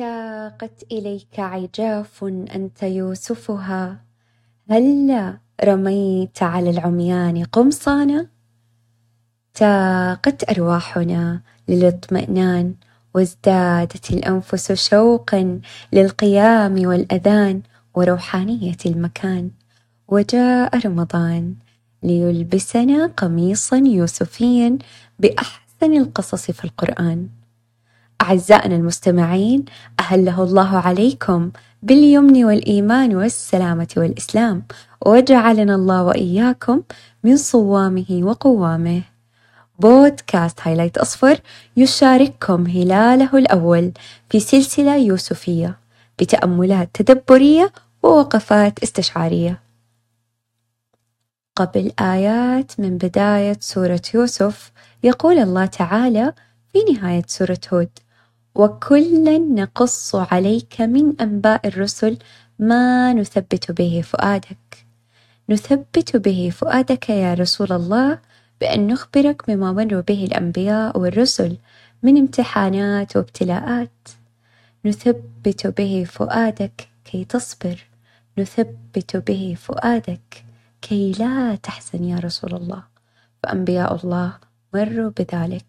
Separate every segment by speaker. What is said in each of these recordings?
Speaker 1: اشتاقت إليك عجاف أنت يوسفها. هلا رميت على العميان قمصانا؟ تاقت أرواحنا للاطمئنان وازدادت الأنفس شوقا للقيام والأذان وروحانية المكان. وجاء رمضان ليلبسنا قميصا يوسفيا بأحسن القصص في القرآن. أعزائنا المستمعين أهله الله عليكم باليمن والإيمان والسلامة والإسلام وجعلنا الله وإياكم من صوامه وقوامه. بودكاست هايلايت أصفر يشارككم هلاله الأول في سلسلة يوسفية بتأملات تدبرية ووقفات استشعارية. قبل آيات من بداية سورة يوسف يقول الله تعالى في نهاية سورة هود وكلا نقص عليك من أنباء الرسل ما نثبت به فؤادك. نثبت به فؤادك يا رسول الله بأن نخبرك بما مروا به الأنبياء والرسل من امتحانات وابتلاءات. نثبت به فؤادك كي تصبر. نثبت به فؤادك كي لا تحزن يا رسول الله. فأنبياء الله مروا بذلك.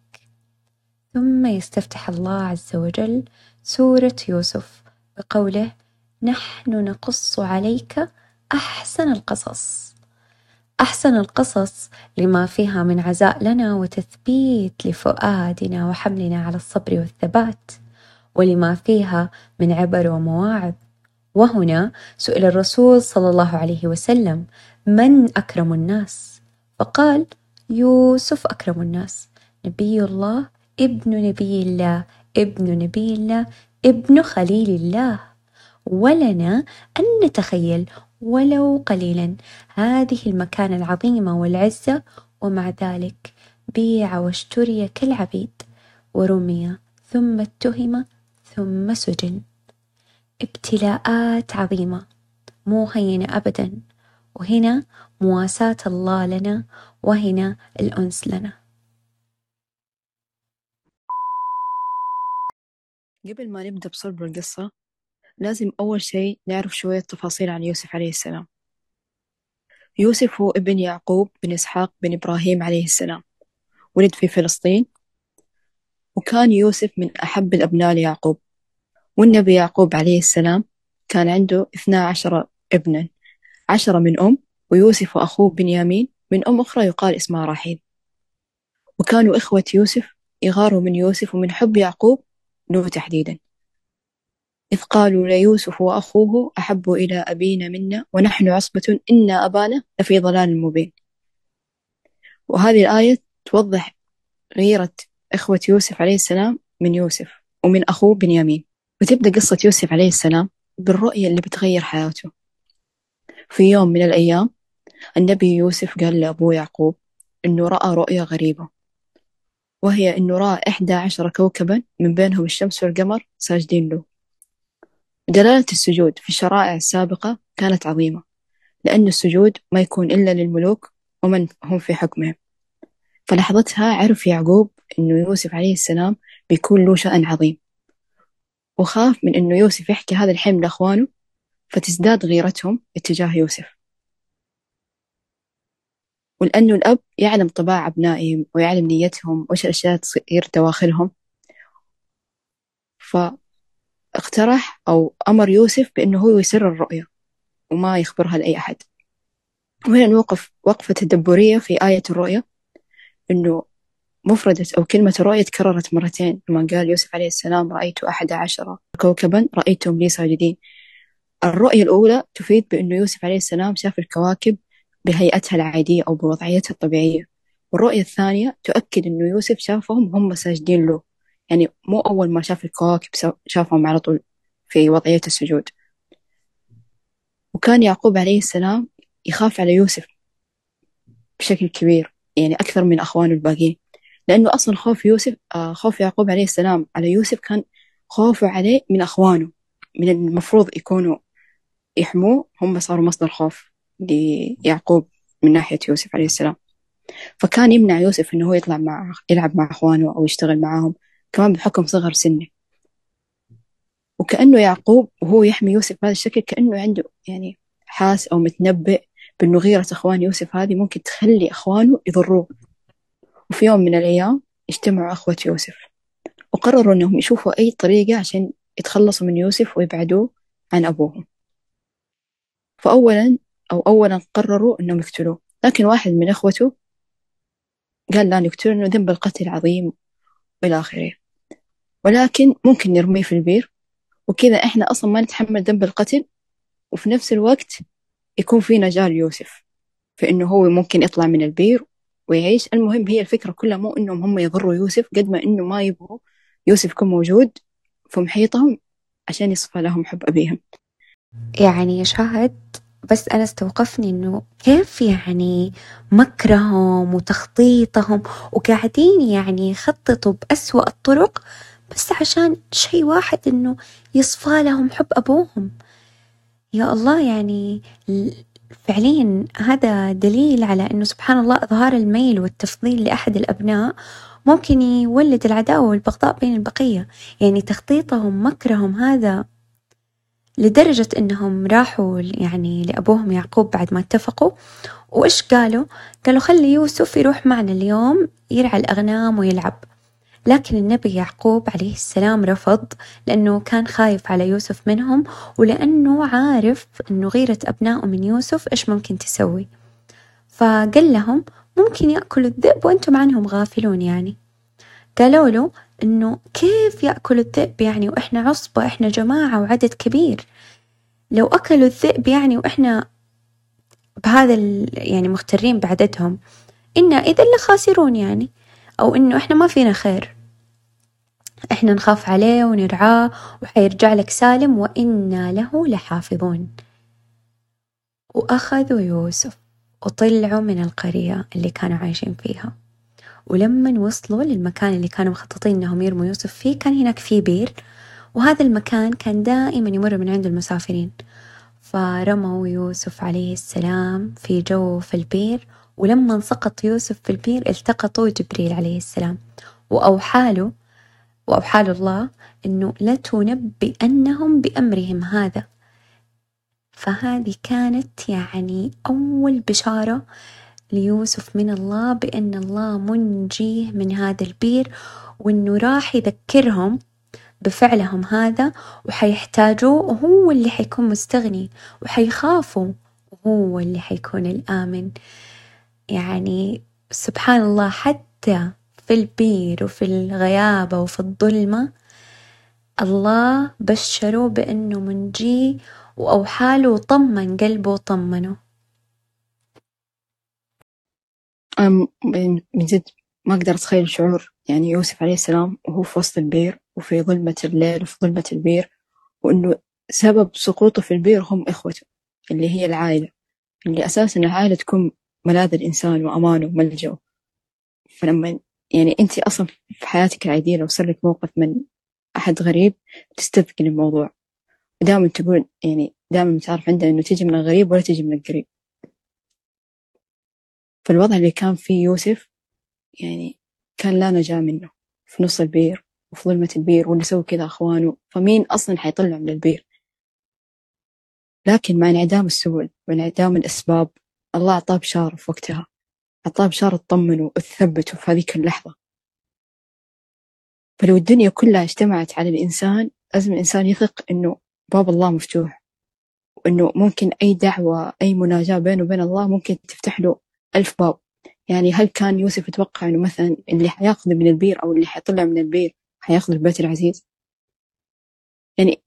Speaker 1: ثم يستفتح الله عز وجل سورة يوسف بقوله نحن نقص عليك أحسن القصص. أحسن القصص لما فيها من عزاء لنا وتثبيت لفؤادنا وحملنا على الصبر والثبات ولما فيها من عبر ومواعظ. وهنا سئل الرسول صلى الله عليه وسلم من أكرم الناس؟ فقال يوسف أكرم الناس نبي الله ابن نبي الله ابن نبي الله ابن خليل الله. ولنا أن نتخيل ولو قليلا هذه المكانة العظيمة والعزة ومع ذلك بيع واشتري كالعبيد. ورمي ثم اتهم ثم سجن. ابتلاءات عظيمة مو هينة أبدا. وهنا مواساة الله لنا وهنا الأنس لنا.
Speaker 2: قبل ما نبدأ بصلب القصة لازم أول شيء نعرف شوية تفاصيل عن يوسف عليه السلام. يوسف هو ابن يعقوب بن إسحاق بن إبراهيم عليه السلام. ولد في فلسطين. وكان يوسف من أحب الأبناء ليعقوب. والنبي يعقوب عليه السلام كان عنده اثنا عشر ابنا. عشرة من أم ويوسف وأخوه بنيامين. من أم أخرى يقال اسمها راحيل وكانوا إخوة يوسف يغاروا من يوسف ومن حب يعقوب له تحديدا. إذ قالوا ليوسف وأخوه أحب إلى أبينا منا ونحن عصبة إن أبانا لفي ضلال مبين. وهذه الآية توضح غيرة إخوة يوسف عليه السلام من يوسف ومن أخوه بنيامين. وتبدأ قصة يوسف عليه السلام بالرؤية اللي بتغير حياته. في يوم من الأيام النبي يوسف قال لأبوه يعقوب إنه رأى رؤية غريبة. وهي إنه رأى إحدى عشر كوكبا من بينهم الشمس والقمر ساجدين له. دلالة السجود في الشرائع السابقة كانت عظيمة لأن السجود ما يكون إلا للملوك ومن هم في حكمهم. فلحظتها عرف يعقوب إنه يوسف عليه السلام بيكون له شأن عظيم. وخاف من إنه يوسف يحكي هذا الحلم لأخوانه فتزداد غيرتهم اتجاه يوسف. ولأنه الأب يعلم طباع أبنائهم ويعلم نيتهم وإيش الأشياء تصير دواخلهم. فاقترح أو أمر يوسف بأنه هو يسر الرؤية وما يخبرها لأي أحد. وهنا نوقف وقفة تدبرية في آية الرؤية إنه مفردة أو كلمة الرؤية تكررت مرتين. لما قال يوسف عليه السلام رأيت أحد عشر كوكبا رأيتهم لي ساجدين. الرؤية الأولى تفيد بأنه يوسف عليه السلام شاف الكواكب بهيئتها العادية أو بوضعيتها الطبيعية. والرؤية الثانية تؤكد أنه يوسف شافهم هم ساجدين له. يعني مو أول ما شاف الكواكب شافهم على طول في وضعية السجود. وكان يعقوب عليه السلام يخاف على يوسف بشكل كبير يعني أكثر من أخوانه الباقيين. لأنه أصلا خوف يوسف آه، خوف يعقوب عليه السلام على يوسف كان خوفه عليه من أخوانه من المفروض يكونوا يحموه هم صاروا مصدر خوف. ليعقوب من ناحية يوسف عليه السلام. فكان يمنع يوسف إنه هو يطلع مع يلعب مع إخوانه أو يشتغل معاهم كمان بحكم صغر سنه. وكأنه يعقوب وهو يحمي يوسف بهذا الشكل كأنه عنده يعني حاس أو متنبئ بأنه غيرة أخوان يوسف. هذه ممكن تخلي أخوانه يضروه. وفي يوم من الأيام اجتمعوا أخوة يوسف وقرروا أنهم يشوفوا أي طريقة عشان يتخلصوا من يوسف ويبعدوه عن أبوهم. فأولا أو أولا قرروا أنهم يقتلوه. لكن واحد من إخوته قال لا نقتله إنه ذنب القتل عظيم وإلى آخره. ولكن ممكن نرميه في البير. وكذا إحنا أصلا ما نتحمل ذنب القتل. وفي نفس الوقت يكون في نجاة ليوسف. فإنه هو ممكن يطلع من البير ويعيش. المهم هي الفكرة كلها مو إنهم هم يضروا يوسف قد ما إنه ما يبغوا يوسف يكون موجود في محيطهم عشان يصفى لهم حب أبيهم.
Speaker 1: يعني شاهد بس أنا استوقفني إنه كيف يعني مكرهم وتخطيطهم وقاعدين يعني يخططوا بأسوأ الطرق بس عشان شيء واحد إنه يصفى لهم حب أبوهم. يا الله يعني فعليا هذا دليل على إنه سبحان الله إظهار الميل والتفضيل لأحد الأبناء ممكن يولد العداوة والبغضاء بين البقية. يعني تخطيطهم مكرهم هذا لدرجة إنهم راحوا يعني لأبوهم يعقوب بعد ما اتفقوا. وإيش قالوا؟ قالوا خلي يوسف يروح معنا اليوم يرعى الأغنام ويلعب. لكن النبي يعقوب عليه السلام رفض لأنه كان خايف على يوسف منهم ولأنه عارف أنه غيرة أبنائه من يوسف إيش ممكن تسوي. فقال لهم ممكن يأكلوا الذئب وأنتم عنهم غافلون يعني. قالوا له إنه كيف يأكلوا الذئب يعني وإحنا عصبة إحنا جماعة وعدد كبير. لو أكلوا الذئب يعني وإحنا بهذا يعني مغترين بعددهم إنا إذا لخاسرون يعني. أو إنه إحنا ما فينا خير. إحنا نخاف عليه ونرعاه وحيرجع لك سالم وإنا له لحافظون. وأخذوا يوسف وطلعوا من القرية اللي كانوا عايشين فيها. ولما وصلوا للمكان اللي كانوا مخططين إنهم يرموا يوسف فيه كان هناك فيه بير. وهذا المكان كان دائما يمر من عند المسافرين. فرموا يوسف عليه السلام في جوف البير. ولما سقط يوسف في البير التقطوا جبريل عليه السلام. وأوحى له وأوحى له الله إنه لتنبئنهم بأمرهم هذا. فهذه كانت يعني أول بشارة ليوسف من الله بأن الله منجيه من هذا البير وإنه راح يذكرهم بفعلهم هذا وحيحتاجوه وهو اللي حيكون مستغني وحيخافوا وهو اللي حيكون الآمن. يعني سبحان الله حتى في البير وفي الغيابة وفي الظلمة الله بشره بأنه منجيه وأوحاله وطمن قلبه وطمنه
Speaker 2: أم من جد ما أقدر أتخيل شعور. يعني يوسف عليه السلام وهو في وسط البير وفي ظلمة الليل وفي ظلمة البير وإنه سبب سقوطه في البير هم إخوته اللي هي العائلة اللي أساسا العائلة تكون ملاذ الإنسان وأمانه وملجأه فلما يعني أنت أصلا في حياتك العادية لو صار لك موقف من أحد غريب تستذكر الموضوع. ودائما تقول يعني دائما متعرف عندنا إنه تجي من الغريب ولا تجي من القريب. فالوضع اللي كان فيه يوسف يعني كان لا نجاة منه. في نص البير وفي ظلمة البير واللي سووا كذا أخوانه. فمين أصلا حيطلع من البير؟ لكن مع انعدام السبل وانعدام الأسباب الله أعطاه بشارة في وقتها. أعطاه بشارة تطمنه وتثبته في هذيك اللحظة. فلو الدنيا كلها اجتمعت على الإنسان لازم الإنسان يثق إنه باب الله مفتوح. وإنه ممكن أي دعوة أي مناجاة بينه وبين الله ممكن تفتح له ألف باب يعني هل كان يوسف يتوقع إنه مثلا اللي حياخذه من البير أو اللي حيطلع من البير حياخذه البيت العزيز؟ يعني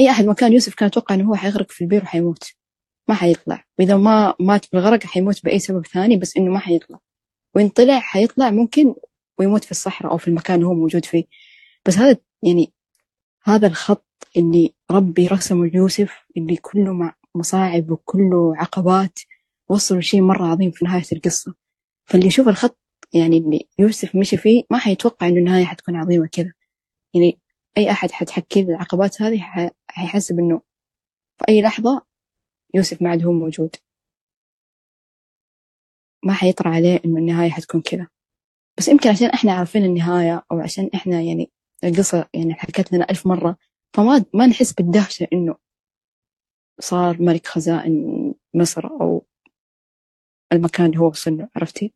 Speaker 2: أي أحد مكان يوسف كان يتوقع إنه هو حيغرق في البير وحيموت. ما حيطلع. وإذا ما مات بالغرق حيموت بأي سبب ثاني بس إنه ما حيطلع. وإن طلع حيطلع ممكن ويموت في الصحراء أو في المكان اللي هو موجود فيه. بس هذا يعني هذا الخط اللي ربي رسمه ليوسف اللي كله مع مصاعب وكله عقبات وصلوا شيء مرة عظيم في نهاية القصة. فاللي يشوف الخط يعني اللي يوسف مشي فيه ما حيتوقع إنه النهاية حتكون عظيمة كذا. يعني أي أحد حتحكي العقبات هذه حيحسب إنه في أي لحظة يوسف ما عاد هو موجود. ما حيطرى عليه إنه النهاية حتكون كذا. بس يمكن عشان إحنا عارفين النهاية أو عشان إحنا يعني القصة يعني حكت لنا ألف مرة فما ما نحس بالدهشة إنه صار ملك خزائن مصر أو المكان اللي هو وصل له عرفتي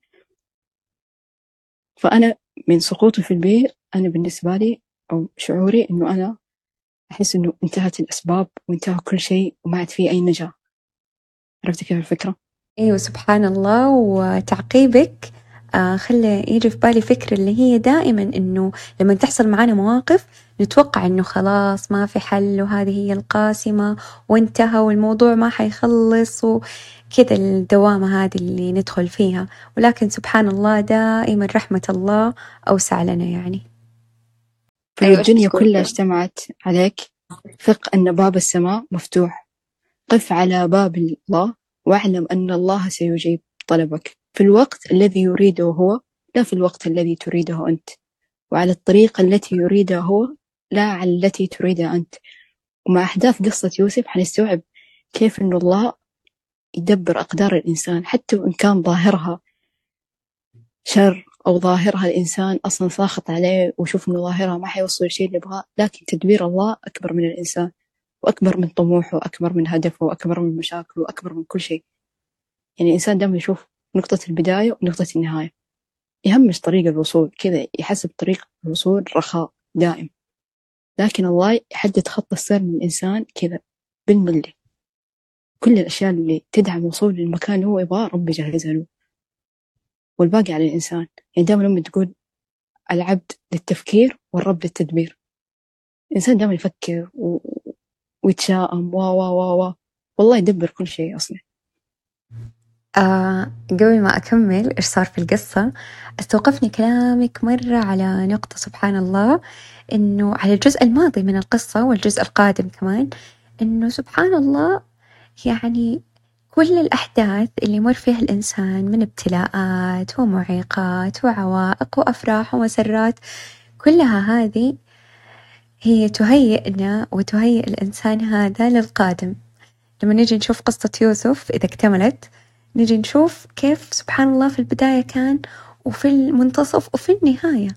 Speaker 2: فأنا من سقوطي في البير أنا بالنسبة لي أو شعوري إنه أنا أحس إنه انتهت الأسباب وانتهى كل شيء وما عاد في أي نجاة عرفتي كيف الفكرة؟
Speaker 1: أيوة سبحان الله وتعقيبك خلى يجي في بالي فكرة اللي هي دائما إنه لما تحصل معانا مواقف نتوقع إنه خلاص ما في حل وهذه هي القاسمة وانتهى والموضوع ما حيخلص وكذا الدوامة هذه اللي ندخل فيها. ولكن سبحان الله دائما رحمة الله أوسع لنا يعني.
Speaker 2: فلو
Speaker 1: أيوة،
Speaker 2: الدنيا كلها؟ اجتمعت عليك. ثق أن باب السماء مفتوح. قف على باب الله واعلم أن الله سيجيب طلبك. في الوقت الذي يريده هو لا في الوقت الذي تريده أنت. وعلى الطريقة التي يريدها هو لا على التي تريدها أنت. ومع أحداث قصة يوسف حنستوعب كيف أن الله يدبر أقدار الإنسان حتى وإن كان ظاهرها شر أو ظاهرها الإنسان أصلا ساخط عليه ويشوف إنه ظاهرها ما حيوصل للشيء اللي يبغاه. لكن تدبير الله أكبر من الإنسان وأكبر من طموحه وأكبر من هدفه وأكبر من مشاكله وأكبر من كل شيء. يعني الإنسان دائما يشوف نقطة البداية ونقطة النهاية. يهمش طريق الوصول كذا يحسب طريق الوصول رخاء دائم. لكن الله يحدد خط السير للإنسان كذا بالملي. كل الأشياء اللي تدعم وصول للمكان اللي هو يبغاه ربي يجهزها له. والباقي على الإنسان. يعني دائما لما تقول العبد للتفكير والرب للتدبير. الإنسان دائما يفكر و... ويتشائم و و و و والله يدبر كل شيء أصلا.
Speaker 1: قبل ما أكمل إيش صار في القصة استوقفني كلامك مرة على نقطة سبحان الله إنه على الجزء الماضي من القصة والجزء القادم كمان إنه سبحان الله يعني كل الأحداث اللي يمر فيها الإنسان من ابتلاءات ومعيقات وعوائق وأفراح ومسرات كلها هذه هي تهيئنا وتهيئ الإنسان هذا للقادم. لما نيجي نشوف قصة يوسف إذا اكتملت نيجي نشوف كيف سبحان الله في البداية كان وفي المنتصف وفي النهاية.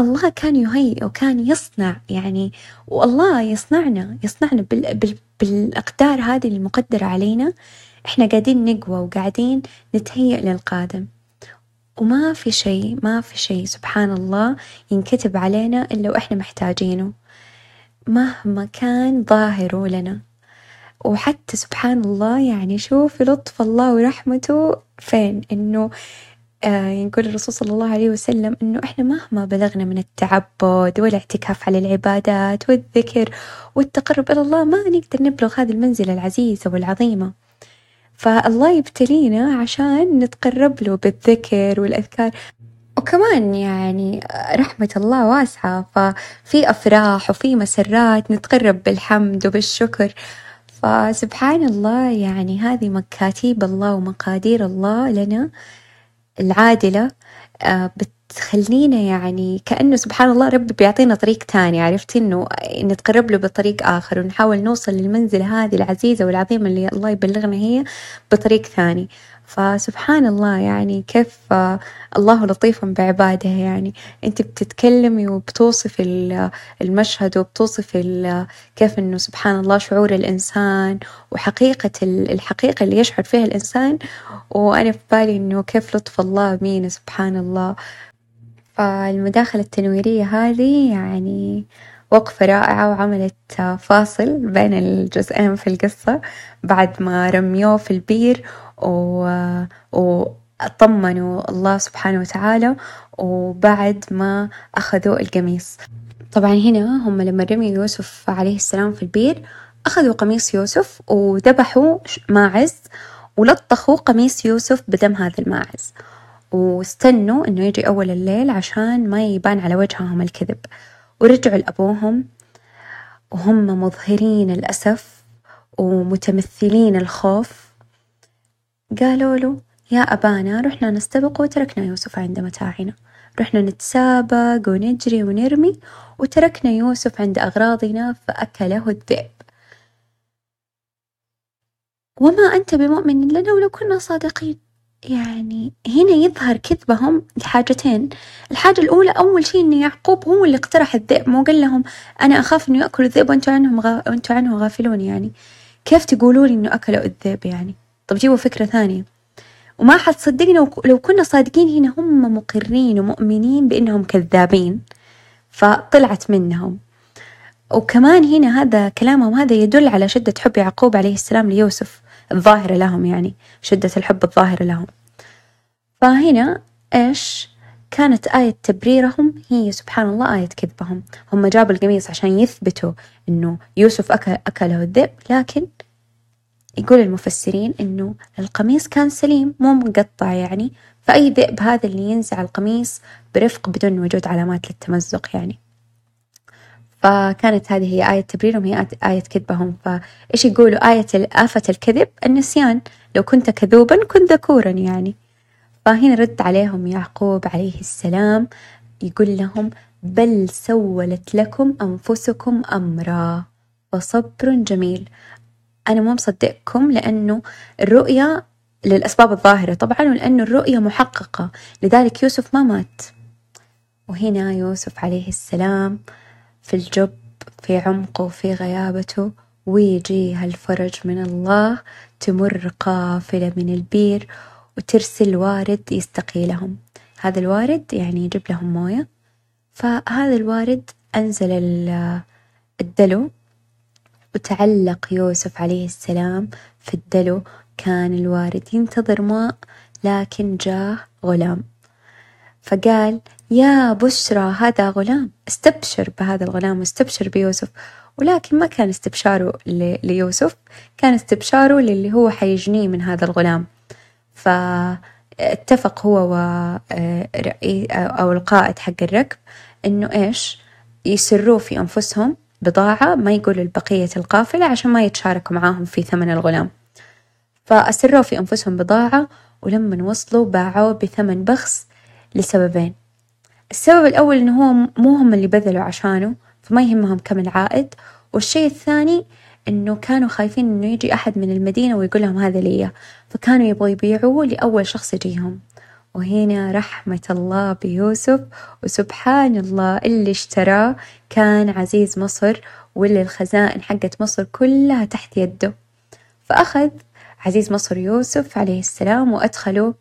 Speaker 1: الله كان يهيئ وكان يصنع يعني والله يصنعنا يصنعنا بال بال بالأقدار هذه المقدرة علينا. إحنا قاعدين نقوى وقاعدين نتهيأ للقادم. وما في شيء ما في شيء سبحان الله ينكتب علينا إلا وإحنا محتاجينه. مهما كان ظاهره لنا. وحتى سبحان الله يعني شوفي لطف الله ورحمته فين؟ إنه آه يقول الرسول صلى الله عليه وسلم إنه إحنا مهما بلغنا من التعبد والاعتكاف على العبادات والذكر والتقرب إلى الله ما نقدر نبلغ هذه المنزلة العزيزة والعظيمة فالله يبتلينا عشان نتقرب له بالذكر والأذكار. وكمان يعني رحمة الله واسعة ففي أفراح وفي مسرات نتقرب بالحمد وبالشكر. فسبحان الله يعني هذه مكاتيب الله ومقادير الله لنا العادلة. آه بتخلينا يعني كأنه سبحان الله ربي بيعطينا طريق تاني عرفتي إنه نتقرب له بطريق آخر ونحاول نوصل للمنزلة هذه العزيزة والعظيمة اللي الله يبلغنا هي بطريق ثاني. فسبحان الله يعني كيف آه الله لطيف بعباده يعني. أنت بتتكلمي وبتوصفي المشهد وبتوصفي كيف إنه سبحان الله شعور الإنسان وحقيقة الحقيقة اللي يشعر فيها الإنسان. وأنا في بالي إنه كيف لطف الله بينا سبحان الله. فالمداخلة التنويرية هذه يعني وقفة رائعة وعملت فاصل بين الجزئين في القصة بعد ما رميوه في البير و... وطمنوا الله سبحانه وتعالى وبعد ما أخذوا القميص. طبعا هنا هم لما رميوا يوسف عليه السلام في البير أخذوا قميص يوسف وذبحوا ماعز ولطخوا قميص يوسف بدم هذا الماعز واستنوا إنه يجي أول الليل عشان ما يبان على وجههم الكذب. ورجعوا لأبوهم. وهم مظهرين الأسف ومتمثلين الخوف. قالوا له يا أبانا رحنا نستبق وتركنا يوسف عند متاعنا. رحنا نتسابق ونجري ونرمي وتركنا يوسف عند أغراضنا فأكله الذئب. وما أنت بمؤمن لنا ولو كنا صادقين. يعني هنا يظهر كذبهم لحاجتين الحاجة الأولى أول شي إن يعقوب هو اللي اقترح الذئب مو قال لهم أنا أخاف إنه يأكلوا الذئب وأنتوا عنهم غا... وأنتوا عنه غافلون يعني. كيف تقولوا لي إنه أكلوا الذئب يعني؟ طب جيبوا فكرة ثانية. وما حتصدقنا لو كنا صادقين هنا هم مقرين ومؤمنين بأنهم كذابين. فطلعت منهم. وكمان هنا هذا كلامهم هذا يدل على شدة حب يعقوب عليه السلام ليوسف. الظاهرة لهم يعني شدة الحب الظاهرة لهم. فهنا إيش؟ كانت آية تبريرهم هي سبحان الله آية كذبهم. هم جابوا القميص عشان يثبتوا إنه يوسف أكل أكله الذئب لكن يقول المفسرين إنه القميص كان سليم مو مقطع يعني. فأي ذئب هذا اللي ينزع القميص برفق بدون وجود علامات للتمزق يعني. فكانت هذه هي آية تبريرهم هي آية كذبهم. فإيش يقولوا؟ آية آفة الكذب النسيان لو كنت كذوبا كن ذكورا يعني. فهنا رد عليهم يعقوب عليه السلام يقول لهم بل سولت لكم أنفسكم أمرا فصبر جميل. أنا مو مصدقكم لأنه الرؤية للأسباب الظاهرة طبعا ولأنه الرؤية محققة. لذلك يوسف ما مات. وهنا يوسف عليه السلام في الجب في عمقه في غيابته ويجيها الفرج من الله تمر قافلة من البير وترسل وارد يستقي لهم هذا الوارد يعني يجيب لهم موية. فهذا الوارد أنزل الدلو وتعلق يوسف عليه السلام في الدلو. كان الوارد ينتظر ماء لكن جاه غلام. فقال يا بشرى هذا غلام. استبشر بهذا الغلام واستبشر بيوسف ولكن ما كان استبشاره ليوسف كان استبشاره للي هو حيجنيه من هذا الغلام. فاتفق هو ورئيس أو القائد حق الركب إنه إيش؟ يسروه في أنفسهم بضاعة ما يقولوا لبقية القافلة عشان ما يتشاركوا معاهم في ثمن الغلام. فأسروه في أنفسهم بضاعة ولما وصلوا باعوه بثمن بخس لسببين. السبب الأول إنه هو مو هم اللي بذلوا عشانه فما يهمهم كم العائد. والشيء الثاني إنه كانوا خايفين إنه يجي أحد من المدينة ويقول لهم هذا ليا فكانوا يبغوا يبيعوه لأول شخص يجيهم. وهنا رحمة الله بيوسف. وسبحان الله اللي اشتراه كان عزيز مصر واللي الخزائن حقت مصر كلها تحت يده. فأخذ عزيز مصر يوسف عليه السلام وأدخله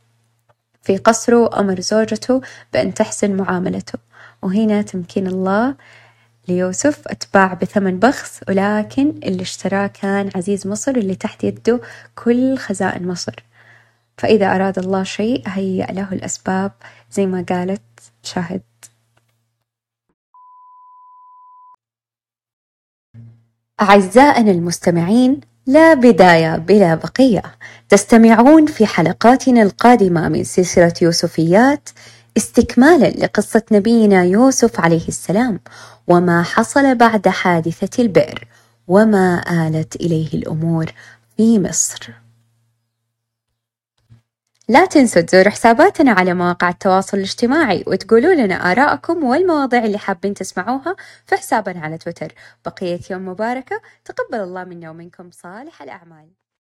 Speaker 1: في قصره وأمر زوجته بأن تحسن معاملته. وهنا تمكين الله ليوسف أتباع بثمن بخس ولكن اللي اشتراه كان عزيز مصر اللي تحت يده كل خزائن مصر. فإذا أراد الله شيء هيأ له الأسباب زي ما قالت شاهد. أعزائنا المستمعين لا بداية بلا بقية. تستمعون في حلقاتنا القادمة من سلسلة يوسفيات استكمالا لقصة نبينا يوسف عليه السلام وما حصل بعد حادثة البئر وما آلت إليه الأمور في مصر. لا تنسوا تزوروا حساباتنا على مواقع التواصل الاجتماعي وتقولوا لنا آراءكم والمواضيع اللي حابين تسمعوها في حسابنا على تويتر. بقية يوم مباركة. تقبل الله منا ومنكم صالح الأعمال.